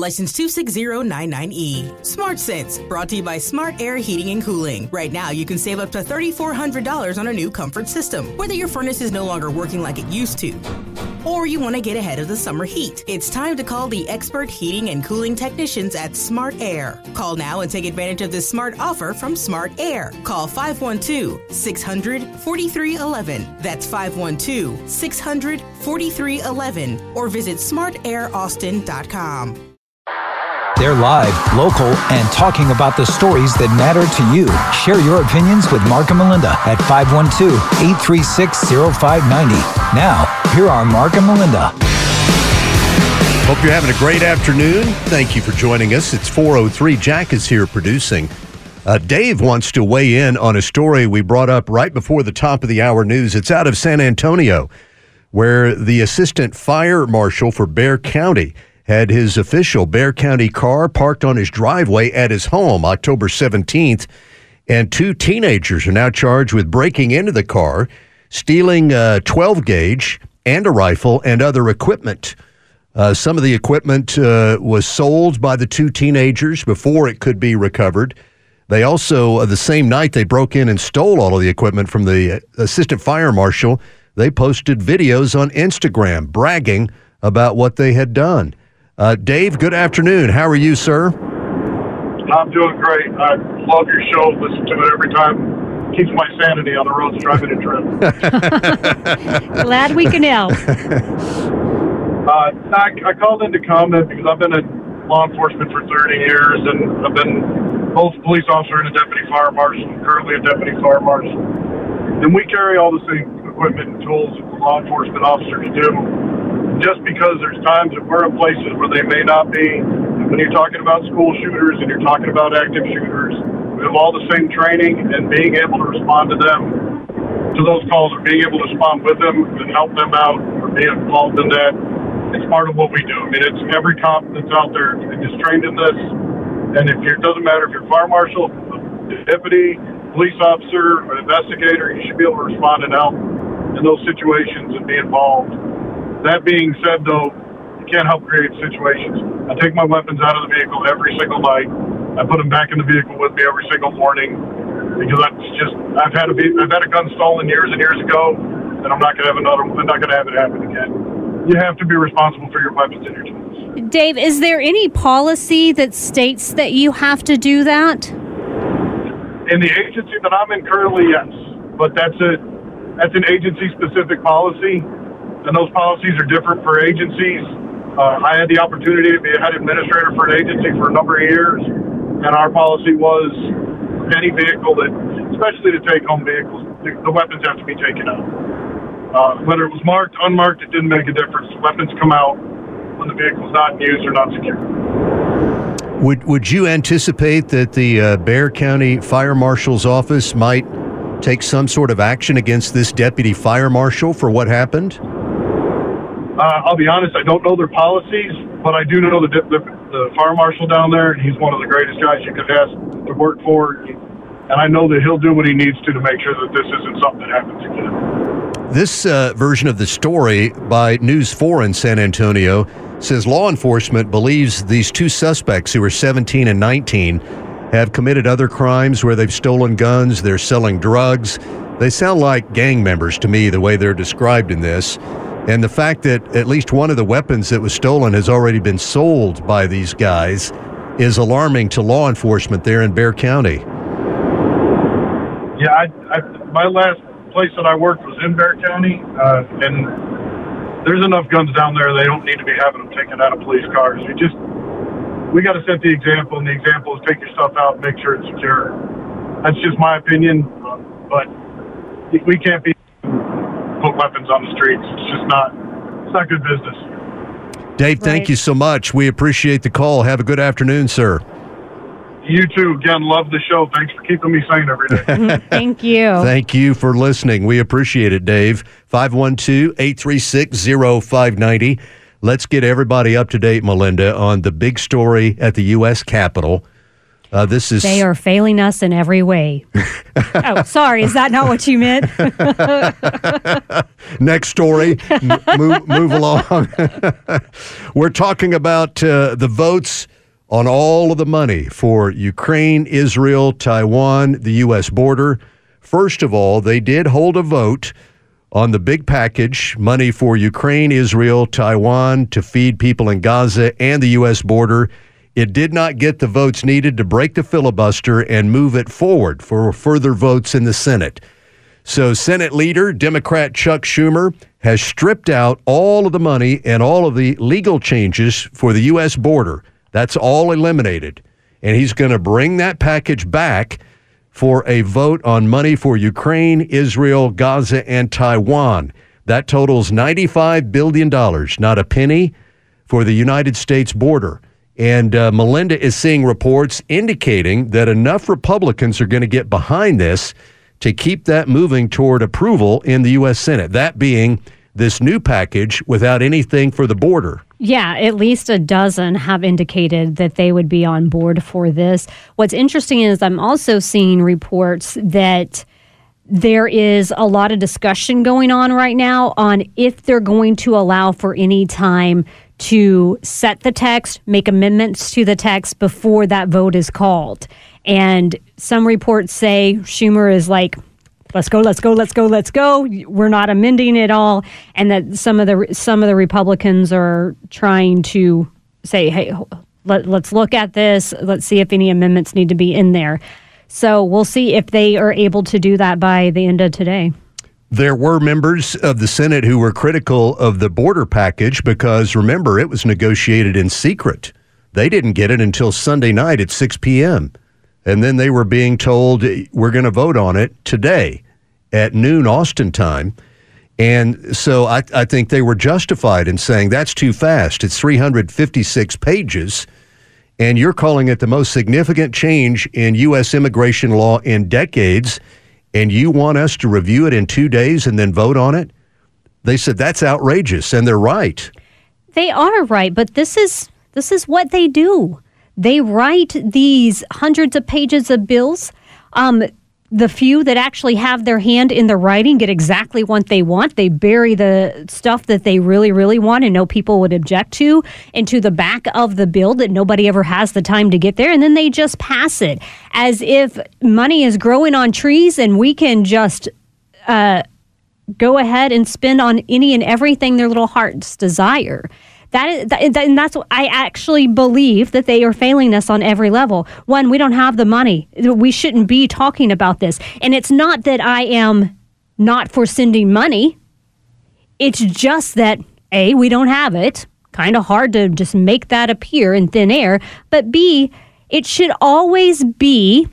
License 26099E. Smart Sense, brought to you by Smart Air Heating and Cooling. Right now, you can save up to $3,400 on a new comfort system, whether your furnace is no longer working like it used to, or you want to get ahead of the summer heat. It's time to call the expert heating and cooling technicians at Smart Air. Call now and take advantage of this smart offer from Smart Air. Call 512 600 4311. That's 512 600 4311 or visit smartairaustin.com. They're live, local, and talking about the stories that matter to you. Share your opinions with Mark and Melinda at 512 836 0590. Now, here are Mark and Melinda. Hope you're having a great afternoon. Thank you for joining us. It's 403. Jack is here producing. Uh, Dave wants to weigh in on a story we brought up right before the top of the hour news. It's out of San Antonio, where the assistant fire marshal for Bexar County had his official Bexar County car parked on his driveway at his home October 17th. And two teenagers are now charged with breaking into the car, stealing a 12 gauge and a rifle and other equipment. Uh, some of the equipment uh, was sold by the two teenagers before it could be recovered. They also, uh, the same night they broke in and stole all of the equipment from the assistant fire marshal, they posted videos on Instagram bragging about what they had done. Uh, Dave, good afternoon. How are you, sir? I'm doing great. I love your show. Listen to it every time. Keeps my sanity on the roads driving a trip. Glad we can help. Uh, I, I called in to comment because I've been in law enforcement for 30 years, and I've been both police officer and a deputy fire marshal, currently a deputy fire marshal. And we carry all the same equipment and tools that the law enforcement officers do just because there's times that we're in places where they may not be. When you're talking about school shooters and you're talking about active shooters, we have all the same training and being able to respond to them, to those calls, or being able to respond with them and help them out, or be involved in that. It's part of what we do. I mean, it's every cop that's out there is trained in this. And if it doesn't matter if you're fire marshal, deputy, police officer, or investigator, you should be able to respond and help in those situations and be involved. That being said, though, you can't help create situations. I take my weapons out of the vehicle every single night. I put them back in the vehicle with me every single morning because that's just I've had a I've had a gun stolen years and years ago, and I'm not gonna have another. I'm not gonna have it happen again. You have to be responsible for your weapons and your tools. Dave, is there any policy that states that you have to do that? In the agency that I'm in currently, yes, but that's a that's an agency specific policy and those policies are different for agencies. Uh, I had the opportunity to be a head administrator for an agency for a number of years, and our policy was any vehicle that, especially to take home vehicles, the, the weapons have to be taken out. Uh, whether it was marked, unmarked, it didn't make a difference. Weapons come out when the vehicle is not in use or not secure. Would Would you anticipate that the uh, Bexar County Fire Marshal's office might take some sort of action against this deputy fire marshal for what happened? Uh, I'll be honest, I don't know their policies, but I do know the, the, the fire marshal down there, and he's one of the greatest guys you could ask to work for. And I know that he'll do what he needs to to make sure that this isn't something that happens again. This uh, version of the story by News 4 in San Antonio says law enforcement believes these two suspects who are 17 and 19 have committed other crimes where they've stolen guns, they're selling drugs. They sound like gang members to me, the way they're described in this. And the fact that at least one of the weapons that was stolen has already been sold by these guys is alarming to law enforcement there in Bexar County. Yeah, I, I, my last place that I worked was in Bexar County, uh, and there's enough guns down there. They don't need to be having them taken out of police cars. We just we got to set the example, and the example is take your stuff out, make sure it's secure. That's just my opinion, but we can't be put weapons on the streets. It's just not it's not good business. Dave, right. thank you so much. We appreciate the call. Have a good afternoon, sir. You too. Again, love the show. Thanks for keeping me sane every day. Thank you. Thank you for listening. We appreciate it, Dave. 512 836 0590. Let's get everybody up to date, Melinda, on the big story at the U.S. Capitol Uh, this is They are failing us in every way. oh, sorry. Is that not what you meant? next story. M- move, move along. We're talking about uh, the votes on all of the money for Ukraine, Israel, Taiwan, the U.S. border. First of all, they did hold a vote on the big package money for Ukraine, Israel, Taiwan to feed people in Gaza and the U.S. border. It did not get the votes needed to break the filibuster and move it forward for further votes in the Senate. So, Senate leader, Democrat Chuck Schumer, has stripped out all of the money and all of the legal changes for the U.S. border. That's all eliminated. And he's going to bring that package back for a vote on money for Ukraine, Israel, Gaza, and Taiwan. That totals $95 billion, not a penny for the United States border. And uh, Melinda is seeing reports indicating that enough Republicans are going to get behind this to keep that moving toward approval in the U.S. Senate, that being this new package without anything for the border. Yeah, at least a dozen have indicated that they would be on board for this. What's interesting is I'm also seeing reports that there is a lot of discussion going on right now on if they're going to allow for any time to set the text, make amendments to the text before that vote is called. And some reports say Schumer is like, let's go, let's go, let's go, let's go. We're not amending it all, and that some of the some of the Republicans are trying to say, hey, let, let's look at this. Let's see if any amendments need to be in there. So we'll see if they are able to do that by the end of today. There were members of the Senate who were critical of the border package because remember, it was negotiated in secret. They didn't get it until Sunday night at 6 p.m. And then they were being told, we're going to vote on it today at noon Austin time. And so I, I think they were justified in saying that's too fast. It's 356 pages. And you're calling it the most significant change in U.S. immigration law in decades and you want us to review it in two days and then vote on it? They said that's outrageous, and they're right. They are right, but this is this is what they do. They write these hundreds of pages of bills. Um, the few that actually have their hand in the writing get exactly what they want. They bury the stuff that they really, really want and know people would object to into the back of the bill that nobody ever has the time to get there. And then they just pass it as if money is growing on trees and we can just uh, go ahead and spend on any and everything their little hearts desire. That is, that, and that's what I actually believe that they are failing us on every level. One, we don't have the money. We shouldn't be talking about this. And it's not that I am not for sending money. It's just that A, we don't have it. Kind of hard to just make that appear in thin air. But B, it should always be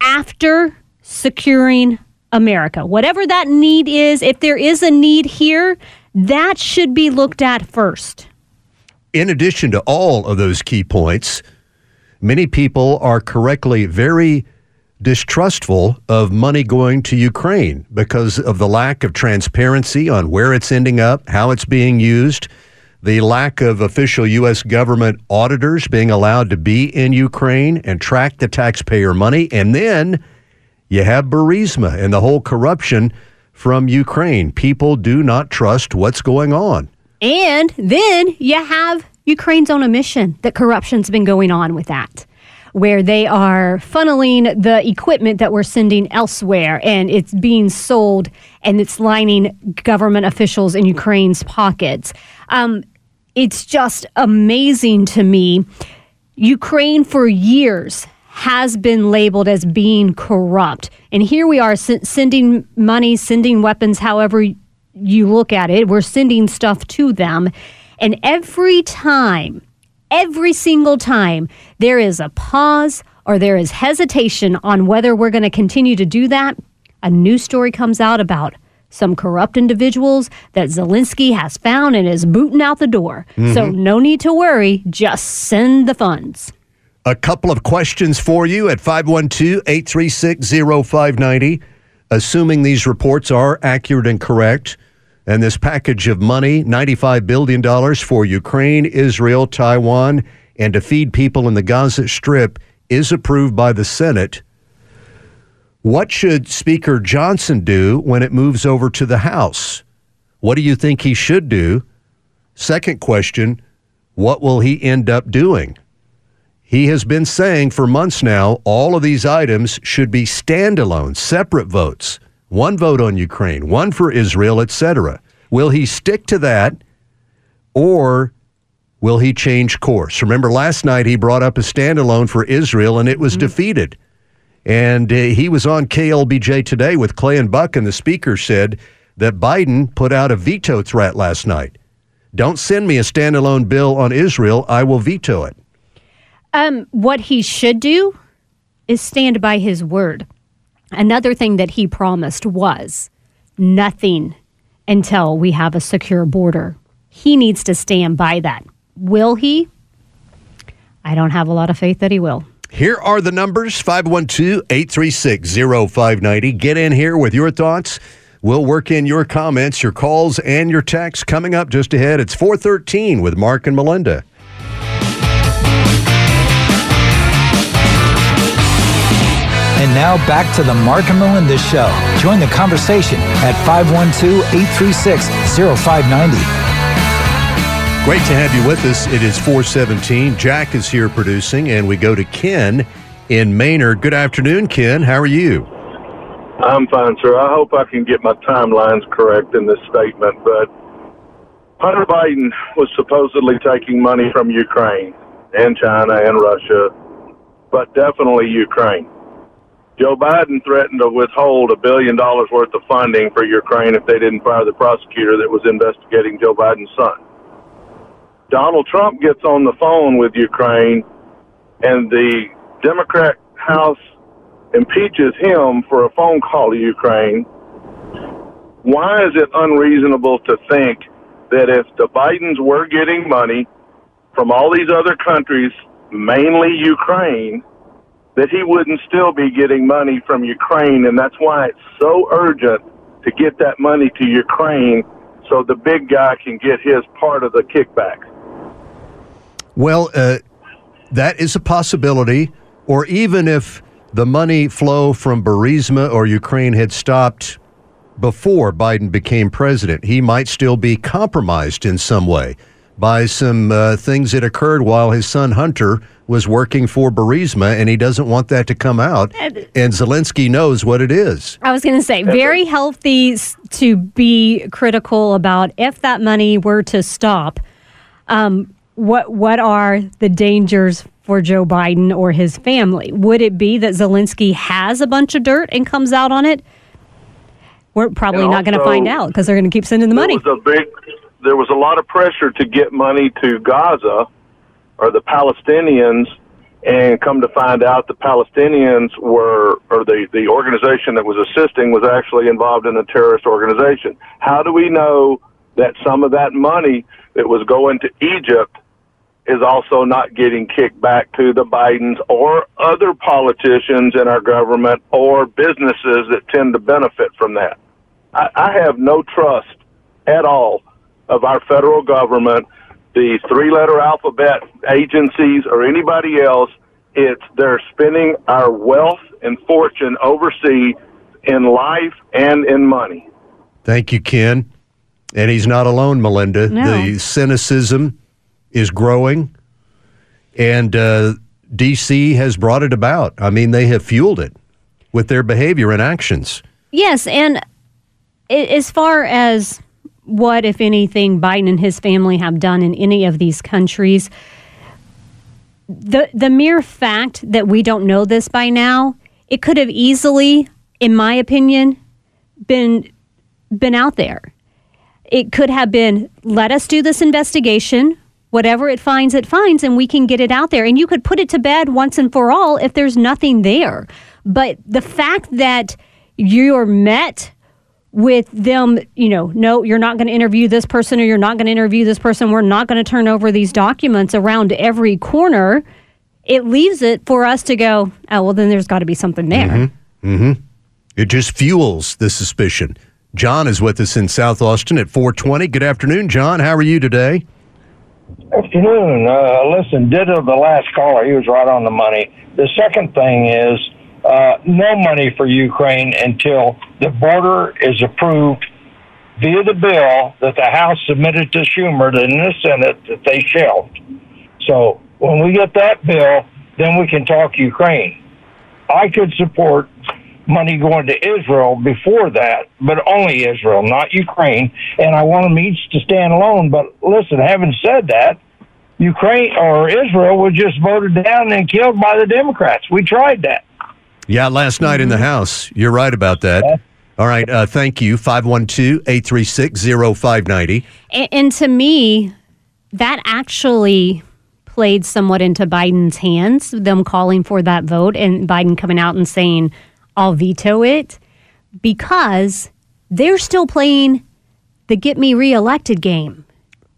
after securing America. Whatever that need is, if there is a need here, that should be looked at first in addition to all of those key points, many people are correctly very distrustful of money going to Ukraine because of the lack of transparency on where it's ending up, how it's being used, the lack of official U.S. government auditors being allowed to be in Ukraine and track the taxpayer money. And then you have Burisma and the whole corruption from Ukraine. People do not trust what's going on. And then you have Ukraine's own admission that corruption's been going on with that, where they are funneling the equipment that we're sending elsewhere and it's being sold and it's lining government officials in Ukraine's pockets. Um, it's just amazing to me. Ukraine for years has been labeled as being corrupt. And here we are sending money, sending weapons, however you look at it, we're sending stuff to them. And every time, every single time, there is a pause or there is hesitation on whether we're going to continue to do that, a new story comes out about some corrupt individuals that Zelensky has found and is booting out the door. Mm-hmm. So no need to worry, just send the funds. A couple of questions for you at 512 836 0590. Assuming these reports are accurate and correct, and this package of money, $95 billion for Ukraine, Israel, Taiwan, and to feed people in the Gaza Strip, is approved by the Senate, what should Speaker Johnson do when it moves over to the House? What do you think he should do? Second question, what will he end up doing? He has been saying for months now all of these items should be standalone, separate votes. One vote on Ukraine, one for Israel, etc. Will he stick to that or will he change course? Remember last night he brought up a standalone for Israel and it was mm-hmm. defeated. And uh, he was on KLBJ today with Clay and Buck, and the speaker said that Biden put out a veto threat last night. Don't send me a standalone bill on Israel. I will veto it. Um, what he should do is stand by his word. Another thing that he promised was nothing until we have a secure border. He needs to stand by that. Will he? I don't have a lot of faith that he will. Here are the numbers 512 836 0590. Get in here with your thoughts. We'll work in your comments, your calls, and your texts coming up just ahead. It's 413 with Mark and Melinda. And now back to the Mark and Melinda Show. Join the conversation at 512 836 0590. Great to have you with us. It is 417. Jack is here producing, and we go to Ken in Maynard. Good afternoon, Ken. How are you? I'm fine, sir. I hope I can get my timelines correct in this statement, but Hunter Biden was supposedly taking money from Ukraine and China and Russia, but definitely Ukraine. Joe Biden threatened to withhold a billion dollars worth of funding for Ukraine if they didn't fire the prosecutor that was investigating Joe Biden's son. Donald Trump gets on the phone with Ukraine and the Democrat House impeaches him for a phone call to Ukraine, why is it unreasonable to think that if the Bidens were getting money from all these other countries, mainly Ukraine, that he wouldn't still be getting money from Ukraine? And that's why it's so urgent to get that money to Ukraine so the big guy can get his part of the kickback. Well, uh, that is a possibility. Or even if the money flow from Burisma or Ukraine had stopped before Biden became president, he might still be compromised in some way by some uh, things that occurred while his son Hunter was working for Burisma, and he doesn't want that to come out. And Zelensky knows what it is. I was going to say, very healthy to be critical about if that money were to stop. Um, what what are the dangers for Joe Biden or his family? Would it be that Zelensky has a bunch of dirt and comes out on it? We're probably and not going to find out because they're going to keep sending the money. Was a big, there was a lot of pressure to get money to Gaza or the Palestinians, and come to find out the Palestinians were, or the, the organization that was assisting was actually involved in a terrorist organization. How do we know that some of that money that was going to Egypt is also not getting kicked back to the Bidens or other politicians in our government or businesses that tend to benefit from that. I, I have no trust at all of our federal government, the three letter alphabet agencies, or anybody else. It's they're spending our wealth and fortune overseas in life and in money. Thank you, Ken. And he's not alone, Melinda. No. The cynicism is growing, and uh, DC has brought it about. I mean, they have fueled it with their behavior and actions. Yes, and as far as what, if anything, Biden and his family have done in any of these countries, the the mere fact that we don't know this by now, it could have easily, in my opinion, been been out there. It could have been let us do this investigation whatever it finds, it finds, and we can get it out there. And you could put it to bed once and for all if there's nothing there. But the fact that you're met with them, you know, no, you're not going to interview this person or you're not going to interview this person. We're not going to turn over these documents around every corner. It leaves it for us to go, oh, well, then there's got to be something there. Mm-hmm. Mm-hmm. It just fuels the suspicion. John is with us in South Austin at 420. Good afternoon, John. How are you today? Afternoon. Uh, listen, ditto the last caller. He was right on the money. The second thing is uh, no money for Ukraine until the border is approved via the bill that the House submitted to Schumer and the Senate that they shelved. So when we get that bill, then we can talk Ukraine. I could support money going to Israel before that, but only Israel, not Ukraine. And I want them each to stand alone. But listen, having said that, Ukraine or Israel was just voted down and killed by the Democrats. We tried that. Yeah, last night in the House. You're right about that. All right. Uh, thank you. 512 836 0590. And, and to me, that actually played somewhat into Biden's hands, them calling for that vote and Biden coming out and saying, I'll veto it, because they're still playing the get me reelected game.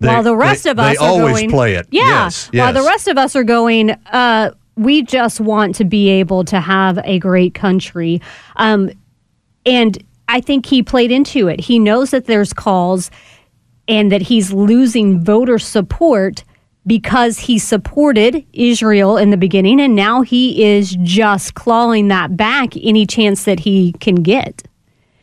They- while the rest they- of us they are always going, play it. Yeah. Yes, While the rest of us are going, uh, we just want to be able to have a great country. Um, and I think he played into it. He knows that there's calls and that he's losing voter support because he supported Israel in the beginning and now he is just clawing that back any chance that he can get.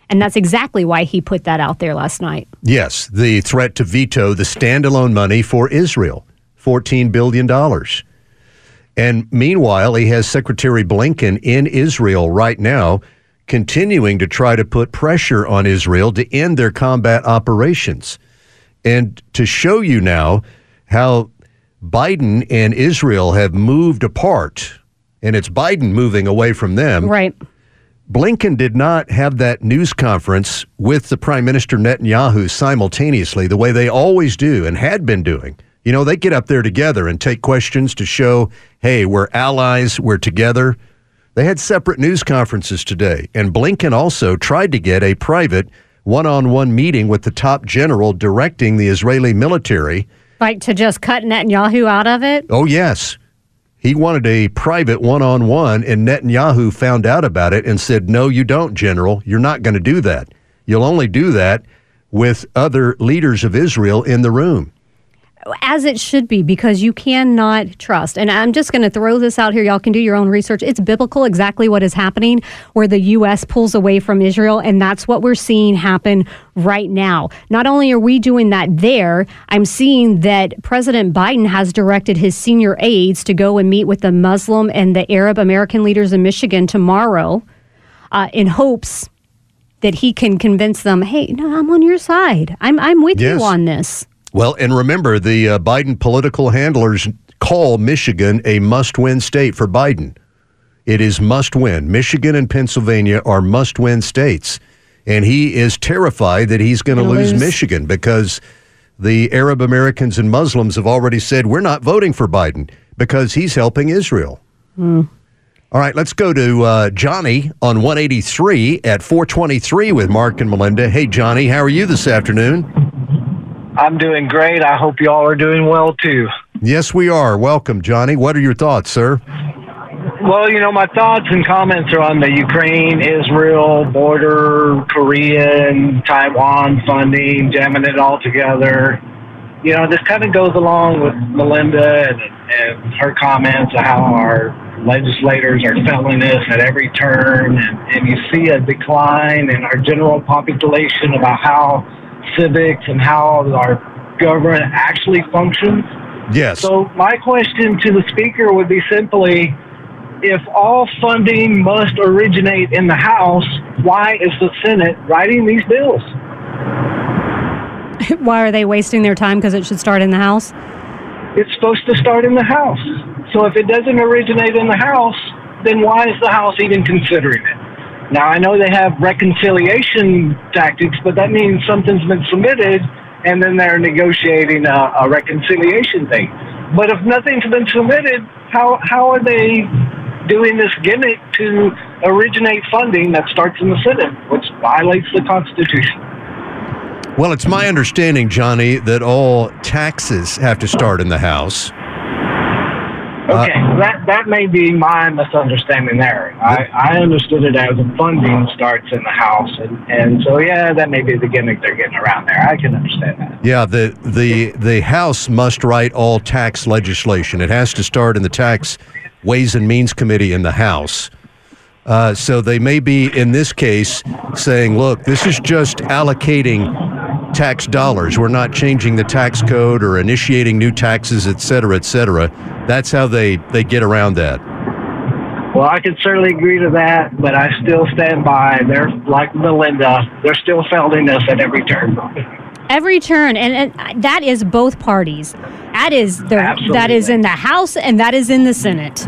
And that's exactly why he put that out there last night. Yes, the threat to veto the standalone money for Israel, $14 billion. And meanwhile, he has Secretary Blinken in Israel right now, continuing to try to put pressure on Israel to end their combat operations. And to show you now how Biden and Israel have moved apart, and it's Biden moving away from them. Right. Blinken did not have that news conference with the Prime Minister Netanyahu simultaneously, the way they always do and had been doing. You know, they get up there together and take questions to show, hey, we're allies, we're together. They had separate news conferences today, and Blinken also tried to get a private one on one meeting with the top general directing the Israeli military. Like to just cut Netanyahu out of it? Oh, yes. He wanted a private one on one, and Netanyahu found out about it and said, No, you don't, General. You're not going to do that. You'll only do that with other leaders of Israel in the room. As it should be because you cannot trust. And I'm just going to throw this out here. Y'all can do your own research. It's biblical exactly what is happening where the U.S. pulls away from Israel. And that's what we're seeing happen right now. Not only are we doing that there, I'm seeing that President Biden has directed his senior aides to go and meet with the Muslim and the Arab American leaders in Michigan tomorrow uh, in hopes that he can convince them, hey, no, I'm on your side. I'm, I'm with Yes. you on this. Well, and remember, the uh, Biden political handlers call Michigan a must win state for Biden. It is must win. Michigan and Pennsylvania are must win states. And he is terrified that he's going to lose lose. Michigan because the Arab Americans and Muslims have already said, we're not voting for Biden because he's helping Israel. All right, let's go to uh, Johnny on 183 at 423 with Mark and Melinda. Hey, Johnny, how are you this afternoon? I'm doing great. I hope y'all are doing well too. Yes, we are. Welcome, Johnny. What are your thoughts, sir? Well, you know, my thoughts and comments are on the Ukraine Israel border, Korean, Taiwan funding, jamming it all together. You know, this kind of goes along with Melinda and, and her comments of how our legislators are failing us at every turn, and, and you see a decline in our general population about how civics and how our government actually functions. Yes. So my question to the speaker would be simply, if all funding must originate in the House, why is the Senate writing these bills? Why are they wasting their time? Because it should start in the House. It's supposed to start in the House. So if it doesn't originate in the House, then why is the House even considering it? Now I know they have reconciliation tactics, but that means something's been submitted and then they're negotiating a, a reconciliation thing. But if nothing's been submitted, how how are they doing this gimmick to originate funding that starts in the Senate, which violates the Constitution? Well, it's my understanding, Johnny, that all taxes have to start in the House. Uh, okay, that that may be my misunderstanding there. I, I understood it as the funding starts in the House, and, and so yeah, that may be the gimmick they're getting around there. I can understand that. Yeah, the the the House must write all tax legislation. It has to start in the Tax Ways and Means Committee in the House. Uh, so they may be in this case saying, "Look, this is just allocating tax dollars. We're not changing the tax code or initiating new taxes, et cetera, et cetera." That's how they they get around that. Well, I can certainly agree to that, but I still stand by. They're like Melinda. They're still failing us at every turn. Every turn, and, and that is both parties. That is the that is in the House and that is in the Senate.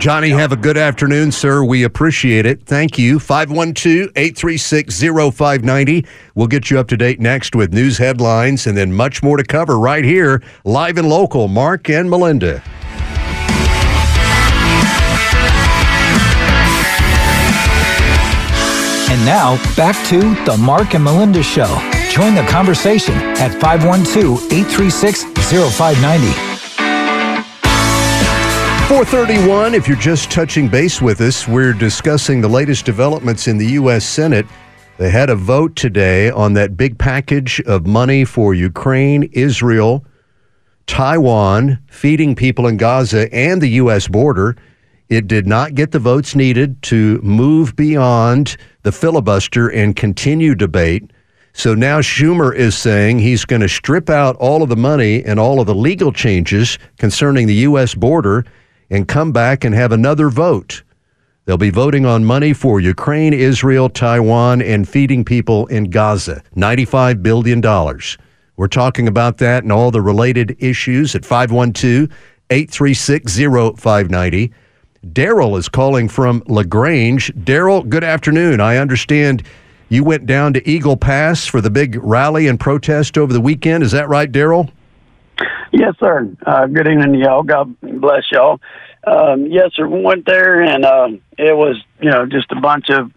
Johnny, have a good afternoon, sir. We appreciate it. Thank you. 512 836 0590. We'll get you up to date next with news headlines and then much more to cover right here, live and local. Mark and Melinda. And now, back to the Mark and Melinda Show. Join the conversation at 512 836 0590. 431, if you're just touching base with us, we're discussing the latest developments in the U.S. Senate. They had a vote today on that big package of money for Ukraine, Israel, Taiwan, feeding people in Gaza, and the U.S. border. It did not get the votes needed to move beyond the filibuster and continue debate. So now Schumer is saying he's going to strip out all of the money and all of the legal changes concerning the U.S. border and come back and have another vote. They'll be voting on money for Ukraine, Israel, Taiwan, and feeding people in Gaza. $95 billion. We're talking about that and all the related issues at 512 836 0590. Daryl is calling from LaGrange. Daryl, good afternoon. I understand you went down to Eagle Pass for the big rally and protest over the weekend. Is that right, Daryl? Yes, sir. Uh, good evening, y'all. God bless y'all. Um, yes, sir. We went there, and uh, it was, you know, just a bunch of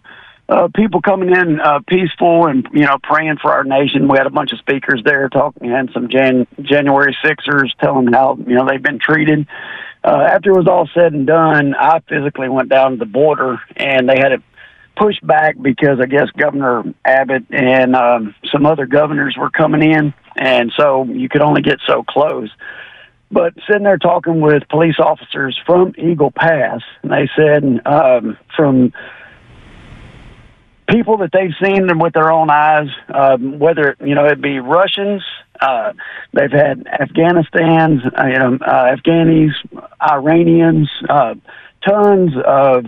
uh, people coming in uh, peaceful and, you know, praying for our nation. We had a bunch of speakers there talking, and some Jan- January Sixers telling how, you know, they've been treated. Uh, after it was all said and done, I physically went down to the border, and they had it pushed back because I guess Governor Abbott and um, some other governors were coming in, and so you could only get so close. But sitting there talking with police officers from Eagle Pass, and they said um, from people that they've seen them with their own eyes, um, whether you know it be Russians, uh, they've had Afghanistan's, uh, you know, uh, Afghanis, Iranians, uh, tons of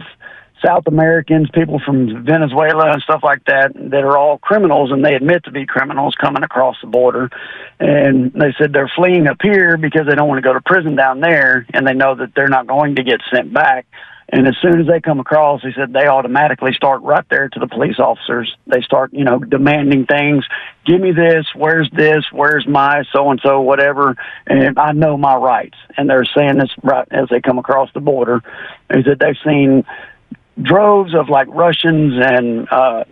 South Americans, people from Venezuela and stuff like that, that are all criminals and they admit to be criminals coming across the border. And they said they're fleeing up here because they don't want to go to prison down there and they know that they're not going to get sent back. And as soon as they come across, he said they automatically start right there to the police officers. They start, you know, demanding things. Give me this. Where's this? Where's my so and so, whatever. And I know my rights. And they're saying this right as they come across the border. He said they've seen droves of like Russians and uh,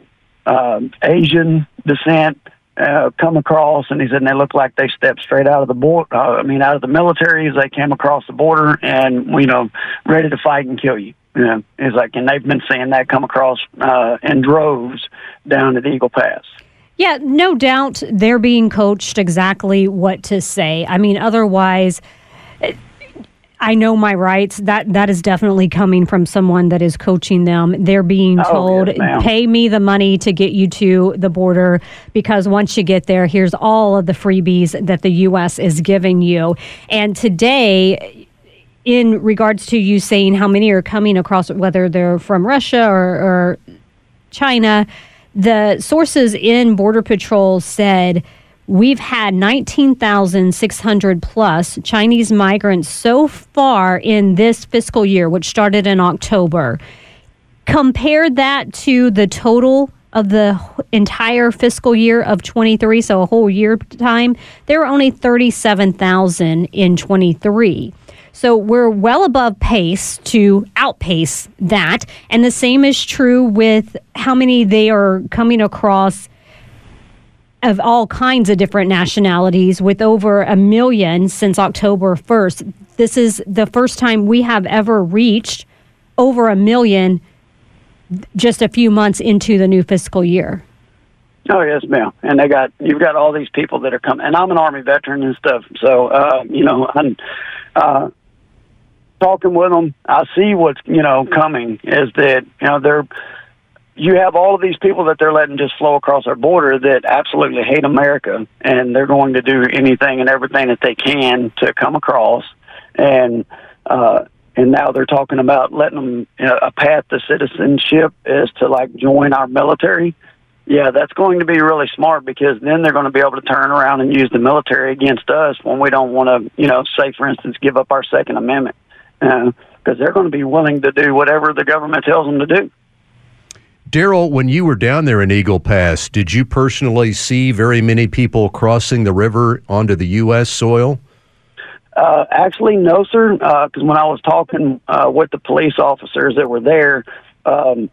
uh, Asian descent uh, come across, and he said and they look like they stepped straight out of the board. Uh, I mean, out of the military as they came across the border, and you know, ready to fight and kill you. You know, it's like, and they've been seeing that come across uh, in droves down at Eagle Pass. Yeah, no doubt they're being coached exactly what to say. I mean, otherwise. I know my rights. That that is definitely coming from someone that is coaching them. They're being Oh, told, yes, "Pay me the money to get you to the border because once you get there, here's all of the freebies that the US is giving you." And today in regards to you saying how many are coming across whether they're from Russia or, or China, the sources in Border Patrol said we've had 19,600 plus Chinese migrants so far in this fiscal year, which started in October. Compare that to the total of the entire fiscal year of 23, so a whole year time, there were only 37,000 in 23. So we're well above pace to outpace that. And the same is true with how many they are coming across of all kinds of different nationalities with over a million since October 1st. This is the first time we have ever reached over a million just a few months into the new fiscal year. Oh yes, ma'am. And they got you've got all these people that are coming, and I'm an army veteran and stuff. So uh, you know, I'm uh, talking with them. I see what's you know coming is that you know they're you have all of these people that they're letting just flow across our border that absolutely hate America, and they're going to do anything and everything that they can to come across, and uh, and now they're talking about letting them you know, a path to citizenship is to like join our military. Yeah, that's going to be really smart because then they're going to be able to turn around and use the military against us when we don't want to, you know, say for instance, give up our Second Amendment, because uh, they're going to be willing to do whatever the government tells them to do. Daryl, when you were down there in Eagle Pass, did you personally see very many people crossing the river onto the U.S. soil? Uh, actually, no, sir. Because uh, when I was talking uh, with the police officers that were there, um,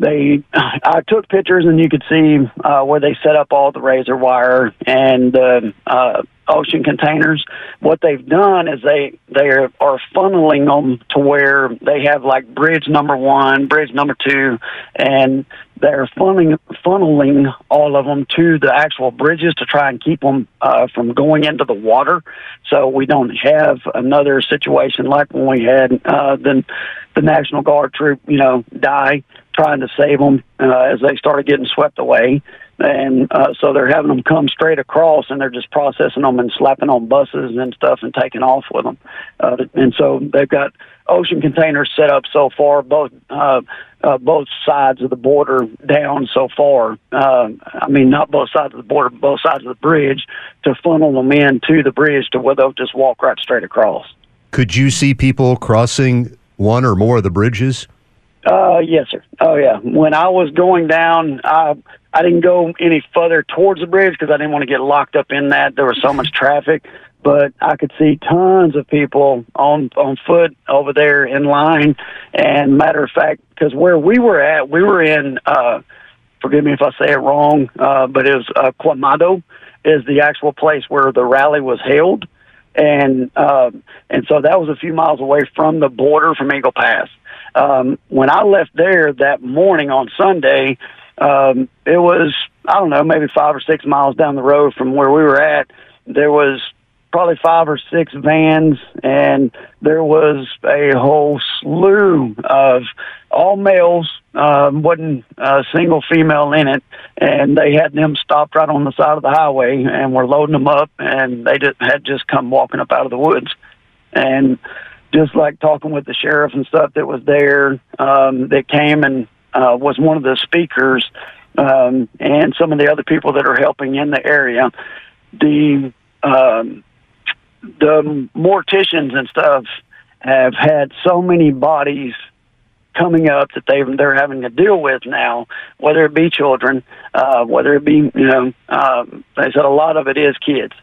they I took pictures and you could see uh, where they set up all the razor wire and uh, uh, ocean containers. What they've done is they they are, are funneling them to where they have like bridge number one, bridge number two, and they're funneling funneling all of them to the actual bridges to try and keep them uh, from going into the water, so we don't have another situation like when we had uh, the the National Guard troop, you know, die trying to save them uh, as they started getting swept away. And uh, so they're having them come straight across, and they're just processing them and slapping on buses and stuff and taking off with them. Uh, and so they've got ocean containers set up so far, both uh, uh, both sides of the border down so far. Uh, I mean, not both sides of the border, both sides of the bridge to funnel them in to the bridge to where they'll just walk right straight across. Could you see people crossing one or more of the bridges? Uh, yes, sir. Oh, yeah. When I was going down, I I didn't go any further towards the bridge because I didn't want to get locked up in that. There was so much traffic, but I could see tons of people on on foot over there in line. And matter of fact, because where we were at, we were in. uh Forgive me if I say it wrong, uh, but it was uh, Quemado is the actual place where the rally was held, and uh, and so that was a few miles away from the border from Eagle Pass um, when I left there that morning on Sunday, um, it was I don't know maybe five or six miles down the road from where we were at. There was probably five or six vans, and there was a whole slew of all males. Um, wasn't a single female in it, and they had them stopped right on the side of the highway, and were loading them up, and they just had just come walking up out of the woods, and just like talking with the sheriff and stuff that was there um, that came and uh, was one of the speakers um, and some of the other people that are helping in the area. The um, the morticians and stuff have had so many bodies coming up that they they're having to deal with now, whether it be children, uh, whether it be you know, um, they said a lot of it is kids,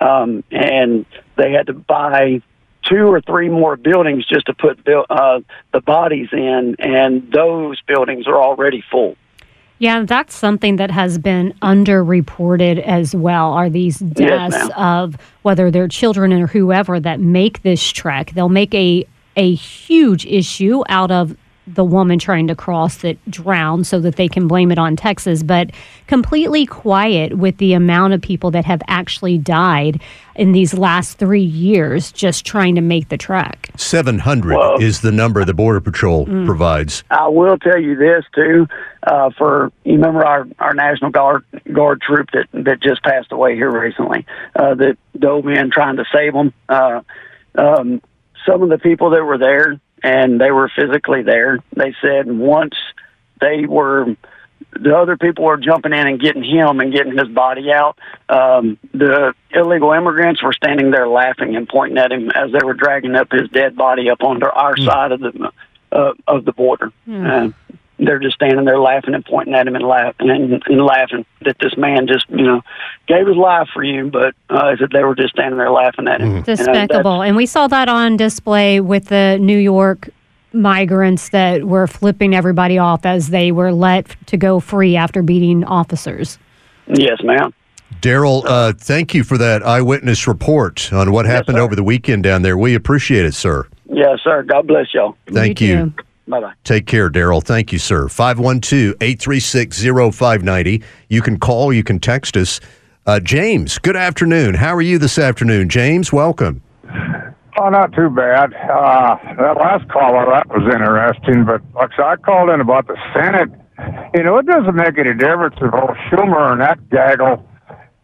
um, and they had to buy two or three more buildings just to put uh, the bodies in, and those buildings are already full. Yeah, that's something that has been underreported as well. Are these deaths yes, of whether they're children or whoever that make this trek? They'll make a a huge issue out of the woman trying to cross that drowned so that they can blame it on Texas, but completely quiet with the amount of people that have actually died in these last three years just trying to make the trek. 700 well, is the number the Border Patrol mm. provides. I will tell you this, too. Uh, for you remember our, our National Guard Guard troop that, that just passed away here recently, uh, that dove in trying to save them. Uh, um, some of the people that were there and they were physically there. They said once they were the other people were jumping in and getting him and getting his body out. Um, the illegal immigrants were standing there laughing and pointing at him as they were dragging up his dead body up onto our mm. side of the uh, of the border. Mm. Uh, they're just standing there laughing and pointing at him and laughing and, and laughing that this man just you know gave his life for you, but uh, that they were just standing there laughing at him. Mm-hmm. Despicable, and, and we saw that on display with the New York migrants that were flipping everybody off as they were let to go free after beating officers. Yes, ma'am. Daryl, uh, thank you for that eyewitness report on what happened sir. over the weekend down there. We appreciate it, sir. Yes, sir. God bless y'all. Thank you. Bye bye. Take care, Daryl. Thank you, sir. 512 836 0590. You can call, you can text us. Uh, James, good afternoon. How are you this afternoon? James, welcome. Oh, not too bad. Uh, that last caller, that was interesting. But like I said, I called in about the Senate. You know, it doesn't make any difference if old Schumer and that gaggle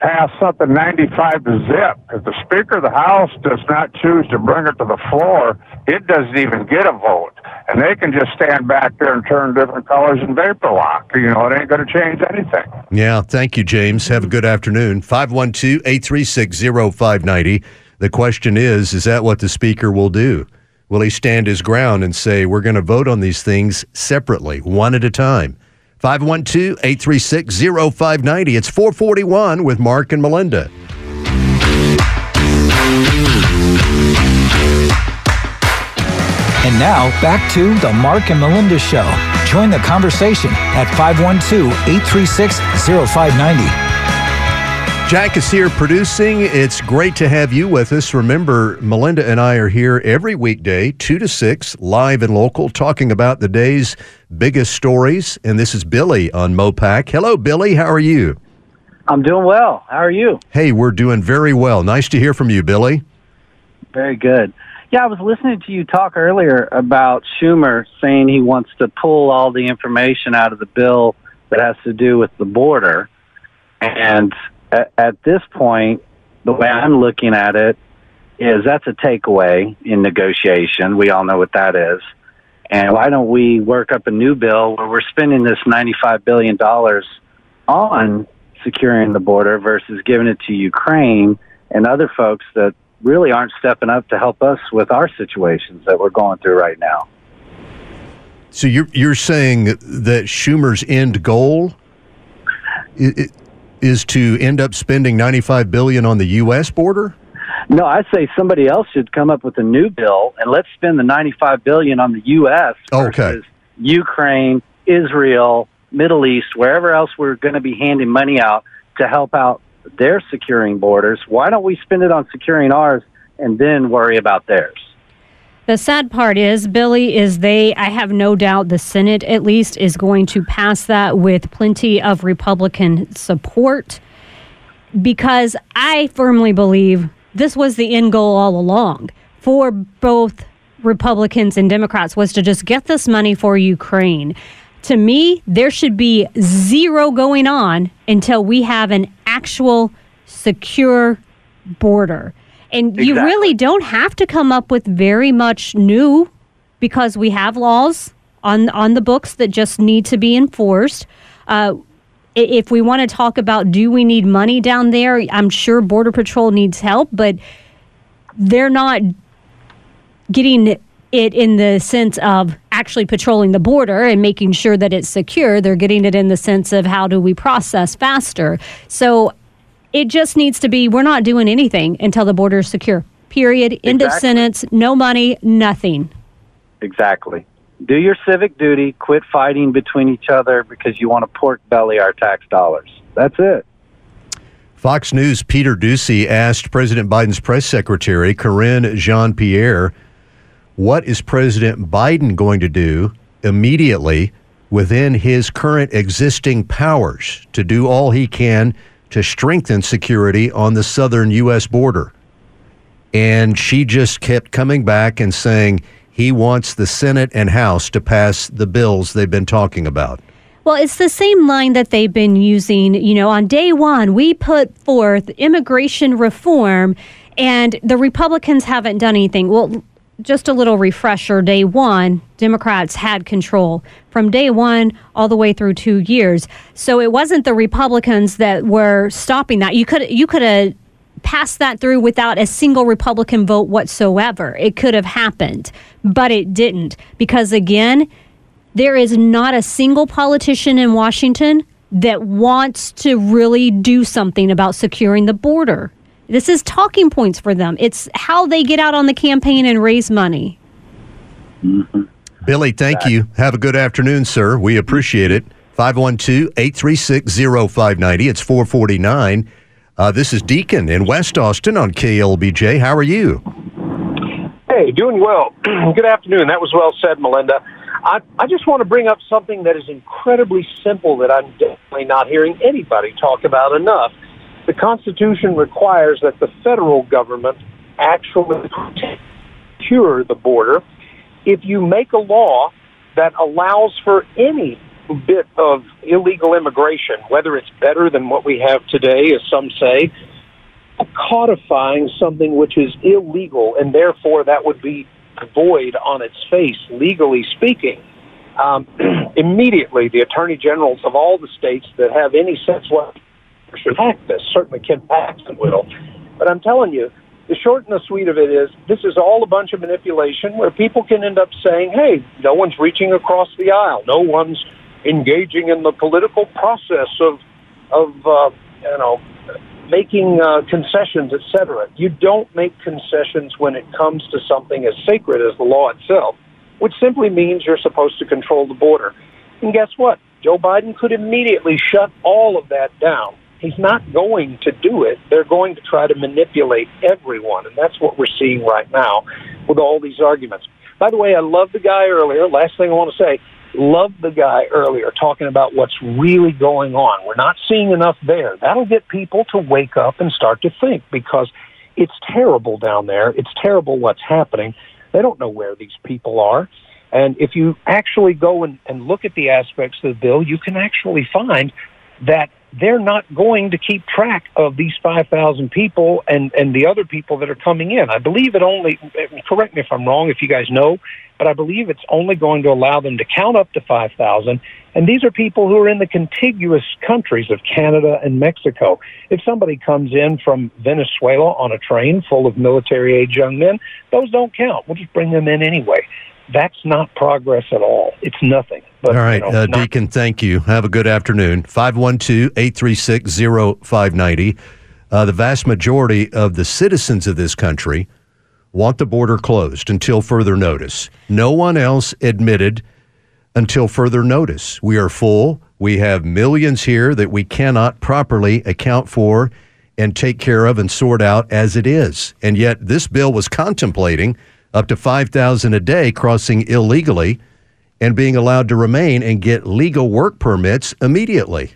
pass something 95 to zip. If the Speaker of the House does not choose to bring it to the floor, it doesn't even get a vote. And they can just stand back there and turn different colors and vapor lock. You know, it ain't going to change anything. Yeah, thank you, James. Have a good afternoon. 512 836 0590. The question is Is that what the Speaker will do? Will he stand his ground and say, We're going to vote on these things separately, one at a time? 512 836 0590. It's 441 with Mark and Melinda. And now, back to the Mark and Melinda Show. Join the conversation at 512 836 0590. Jack is here producing. It's great to have you with us. Remember, Melinda and I are here every weekday, 2 to 6, live and local, talking about the day's biggest stories. And this is Billy on Mopac. Hello, Billy. How are you? I'm doing well. How are you? Hey, we're doing very well. Nice to hear from you, Billy. Very good. Yeah, I was listening to you talk earlier about Schumer saying he wants to pull all the information out of the bill that has to do with the border. And at, at this point, the way I'm looking at it is that's a takeaway in negotiation. We all know what that is. And why don't we work up a new bill where we're spending this $95 billion on securing the border versus giving it to Ukraine and other folks that really aren't stepping up to help us with our situations that we're going through right now. So you're, you're saying that Schumer's end goal is to end up spending 95 billion on the U.S. border? No, I say somebody else should come up with a new bill and let's spend the 95 billion on the US Okay. versus Ukraine, Israel, Middle East, wherever else we're going to be handing money out to help out their securing borders. Why don't we spend it on securing ours and then worry about theirs? The sad part is, Billy, is they, I have no doubt the Senate at least is going to pass that with plenty of Republican support because I firmly believe this was the end goal all along for both Republicans and Democrats was to just get this money for Ukraine. To me, there should be zero going on until we have an actual secure border. And you really don't have to come up with very much new because we have laws on on the books that just need to be enforced. Uh, if we want to talk about do we need money down there, I'm sure Border Patrol needs help, but they're not getting it in the sense of actually patrolling the border and making sure that it's secure. They're getting it in the sense of how do we process faster. So it just needs to be we're not doing anything until the border is secure. Period. End of sentence. No money, nothing. Exactly. Do your civic duty, quit fighting between each other because you want to pork belly our tax dollars. That's it. Fox News' Peter Doocy asked President Biden's press secretary, Karine Jean-Pierre, what is President Biden going to do immediately within his current existing powers to do all he can to strengthen security on the southern U.S. border? And she just kept coming back and saying he wants the Senate and House to pass the bills they've been talking about. Well, it's the same line that they've been using. You know, on day one, we put forth immigration reform, and the Republicans haven't done anything. Well, just a little refresher day one, Democrats had control from day one all the way through two years. So it wasn't the Republicans that were stopping that. You could you could have passed that through without a single Republican vote whatsoever. It could have happened, but it didn't because again, there is not a single politician in Washington that wants to really do something about securing the border. This is talking points for them. It's how they get out on the campaign and raise money. Billy, thank you. Have a good afternoon, sir. We appreciate it. 512 836 0590. It's 449. Uh, this is Deacon in West Austin on KLBJ. How are you? Hey, doing well. Good afternoon. That was well said, Melinda. I, I just want to bring up something that is incredibly simple that I'm definitely not hearing anybody talk about enough. The Constitution requires that the federal government actually secure the border. If you make a law that allows for any bit of illegal immigration, whether it's better than what we have today, as some say, codifying something which is illegal, and therefore that would be void on its face, legally speaking. Um, immediately, the attorney generals of all the states that have any sense what should act this. Certainly, Ken Paxton will. But I'm telling you, the short and the sweet of it is this is all a bunch of manipulation where people can end up saying, hey, no one's reaching across the aisle. No one's engaging in the political process of, of uh, you know, making uh, concessions, etc. You don't make concessions when it comes to something as sacred as the law itself, which simply means you're supposed to control the border. And guess what? Joe Biden could immediately shut all of that down. He's not going to do it. They're going to try to manipulate everyone, and that's what we're seeing right now with all these arguments. By the way, I love the guy earlier. Last thing I want to say, love the guy earlier talking about what's really going on. We're not seeing enough there. That'll get people to wake up and start to think because it's terrible down there. It's terrible what's happening. They don't know where these people are. And if you actually go and, and look at the aspects of the bill, you can actually find that they're not going to keep track of these 5,000 people and, and the other people that are coming in. I believe it only, correct me if I'm wrong, if you guys know, but I believe it's only going to allow them to count up to 5,000. And these are people who are in the contiguous countries of Canada and Mexico. If somebody comes in from Venezuela on a train full of military age young men, those don't count. We'll just bring them in anyway. That's not progress at all. It's nothing. But, All right, you know, uh, not- Deacon, thank you. Have a good afternoon. 512 836 0590. Uh, The vast majority of the citizens of this country want the border closed until further notice. No one else admitted until further notice. We are full. We have millions here that we cannot properly account for and take care of and sort out as it is. And yet, this bill was contemplating up to 5,000 a day crossing illegally and being allowed to remain and get legal work permits immediately.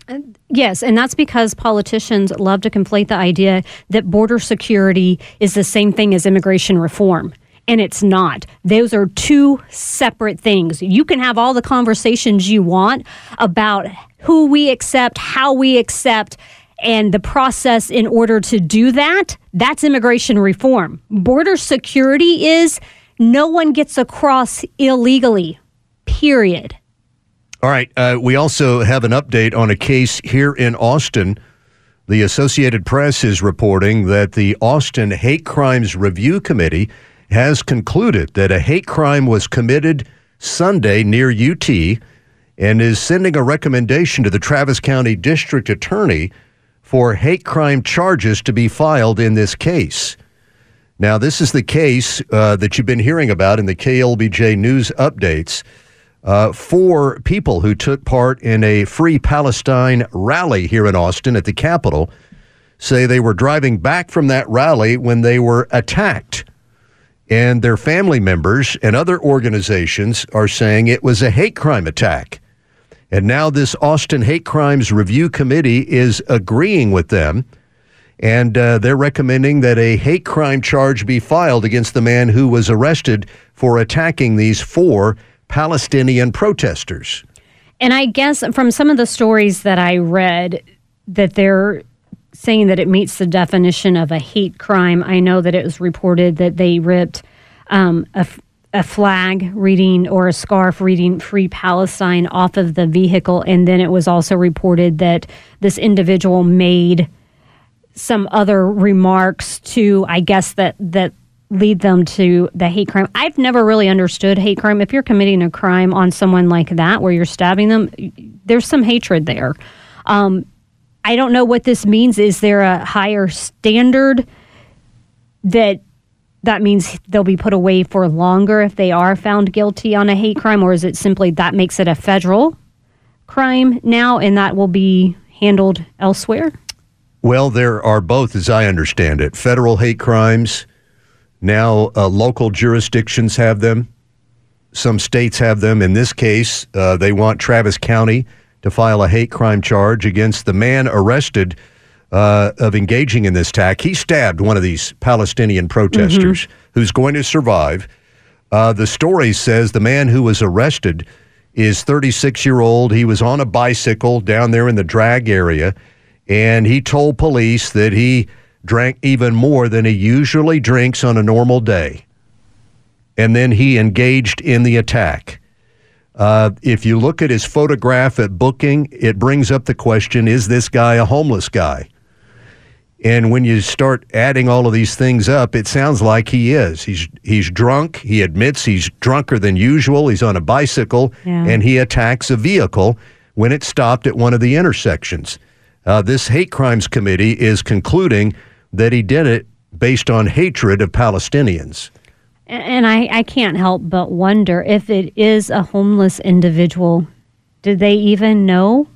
Yes, and that's because politicians love to conflate the idea that border security is the same thing as immigration reform. And it's not. Those are two separate things. You can have all the conversations you want about who we accept, how we accept, and the process in order to do that. That's immigration reform. Border security is no one gets across illegally, period. All right. Uh, we also have an update on a case here in Austin. The Associated Press is reporting that the Austin Hate Crimes Review Committee has concluded that a hate crime was committed Sunday near UT and is sending a recommendation to the Travis County District Attorney for hate crime charges to be filed in this case. Now, this is the case uh, that you've been hearing about in the KLBJ news updates. Uh, four people who took part in a Free Palestine rally here in Austin at the Capitol say they were driving back from that rally when they were attacked. And their family members and other organizations are saying it was a hate crime attack. And now this Austin Hate Crimes Review Committee is agreeing with them. And uh, they're recommending that a hate crime charge be filed against the man who was arrested for attacking these four Palestinian protesters. And I guess from some of the stories that I read, that they're saying that it meets the definition of a hate crime. I know that it was reported that they ripped um, a, a flag reading or a scarf reading Free Palestine off of the vehicle. And then it was also reported that this individual made some other remarks to, I guess, that, that lead them to the hate crime. I've never really understood hate crime. If you're committing a crime on someone like that, where you're stabbing them, there's some hatred there. Um, I don't know what this means. Is there a higher standard that that means they'll be put away for longer if they are found guilty on a hate crime, or is it simply that makes it a federal crime now and that will be handled elsewhere? Well, there are both, as I understand it, federal hate crimes. Now, uh, local jurisdictions have them. Some states have them. In this case, uh, they want Travis County to file a hate crime charge against the man arrested uh, of engaging in this attack. He stabbed one of these Palestinian protesters who's going to survive. Uh, the story says the man who was arrested is 36 year old. He was on a bicycle down there in the drag area, and he told police that he drank even more than he usually drinks on a normal day. And then he engaged in the attack. Uh, if you look at his photograph at booking, it brings up the question is this guy a homeless guy? And when you start adding all of these things up, it sounds like he is. He's he's drunk. He admits he's drunker than usual. He's on a bicycle Yeah. and he attacks a vehicle when it stopped at one of the intersections. Uh, this hate crimes committee is concluding that he did it based on hatred of Palestinians. And- I, I can't help but wonder if it is a homeless individual. Did they even know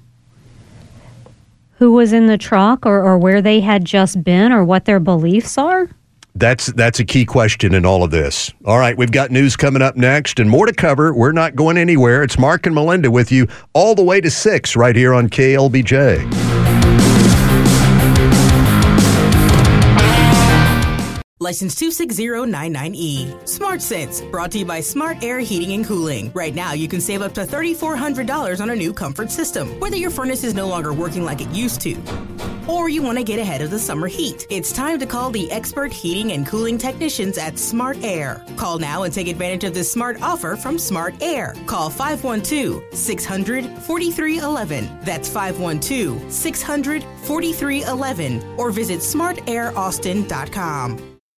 who was in the truck or, or where they had just been or what their beliefs are? That's that's a key question in all of this. All right, we've got news coming up next and more to cover. We're not going anywhere. It's Mark and Melinda with you all the way to six right here on KLBJ. License 26099E. Smart Sense, brought to you by Smart Air Heating and Cooling. Right now, you can save up to $3,400 on a new comfort system, whether your furnace is no longer working like it used to. Or you want to get ahead of the summer heat. It's time to call the expert heating and cooling technicians at Smart Air. Call now and take advantage of this smart offer from Smart Air. Call 512 600 4311. That's 512 600 4311. Or visit smartairaustin.com.